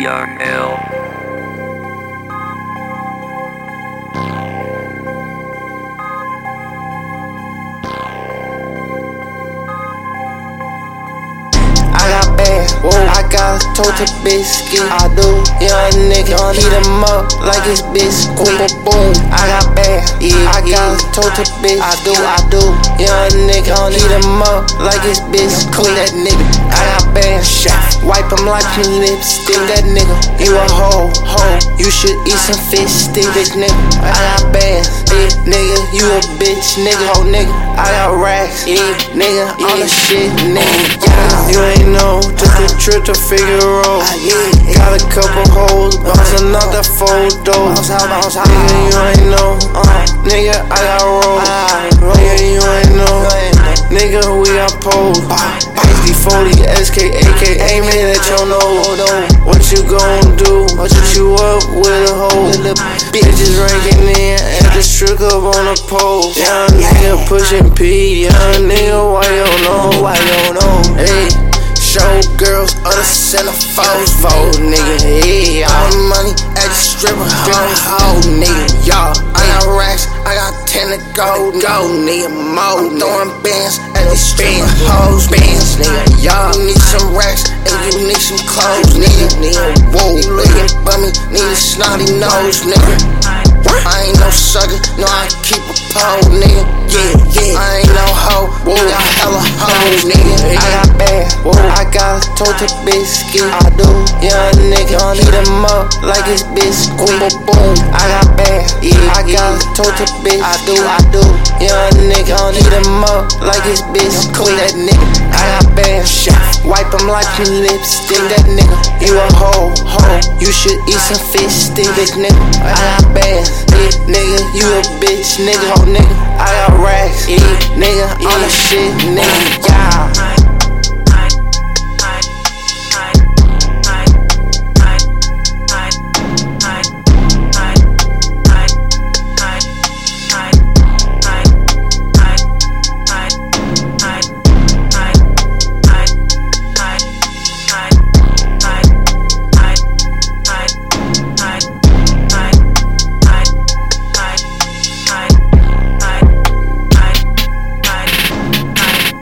Young I got total biscuit. I do, young nigga, heat him up like it's biscuit. Boom, boom, I got bad, yeah. I got total biscuit. I do, I do, young nigga, heat him up like it's biscuit. That nigga, I got bad, shot. Wipe him like some lipstick. That nigga, you a hoe, hoe. You should eat some fish stick, big nigga. I got bad, big nigga. You a bitch, nigga, hoe nigga. I got racks, yeah, nigga, on the shit, nigga. Yeah, you ain't know, took a trip to Figaro. Ah, got a couple hoes, uh-huh. bouncing out that photo. Nigga, you ain't know, uh, nigga, I got roll. Ah. Nigga, you ain't nigga, we got pole. HD 40, SK, AK, aiming at your nose. What you gon' do? What you up with a hoe? Bitches ranking in at the strip club on the pole. Young nigga pushing P, young nigga, why you don't know? Why you don't know? Hey. Show girls other centerfolds, fold, nigga. Yeah, all the money at stripper, house, hoe, nigga. Y'all, I got racks, I got ten to go, go, nigga. Mo, throwing bands at the stripper, hoes, bands, nigga. Y'all need some racks and you need some clothes, nigga. Nigga, whoa, looking bummy, need a snotty nose, nigga. I ain't no sucker, no, I keep a pole, nigga. Yeah, yeah. I ain't no hoe, we got hella hoes, nigga. I got bad, whoa. I got a total biscuit. I do, young him up like it's biscuit. Boom, boom. I got bad, yeah. I got a total bitch. I do, I do, young nigga. Heat him up like it's biscuit. That nigga, I got bad. Wipe him like some lipstick. That nigga, you a hoe, hoe. You should eat some fish stick, big nigga. I got bad, yeah, nigga. You a bitch, nigga, hoe nigga. I got racks, yeah, nigga. On the shit, nigga, yeah.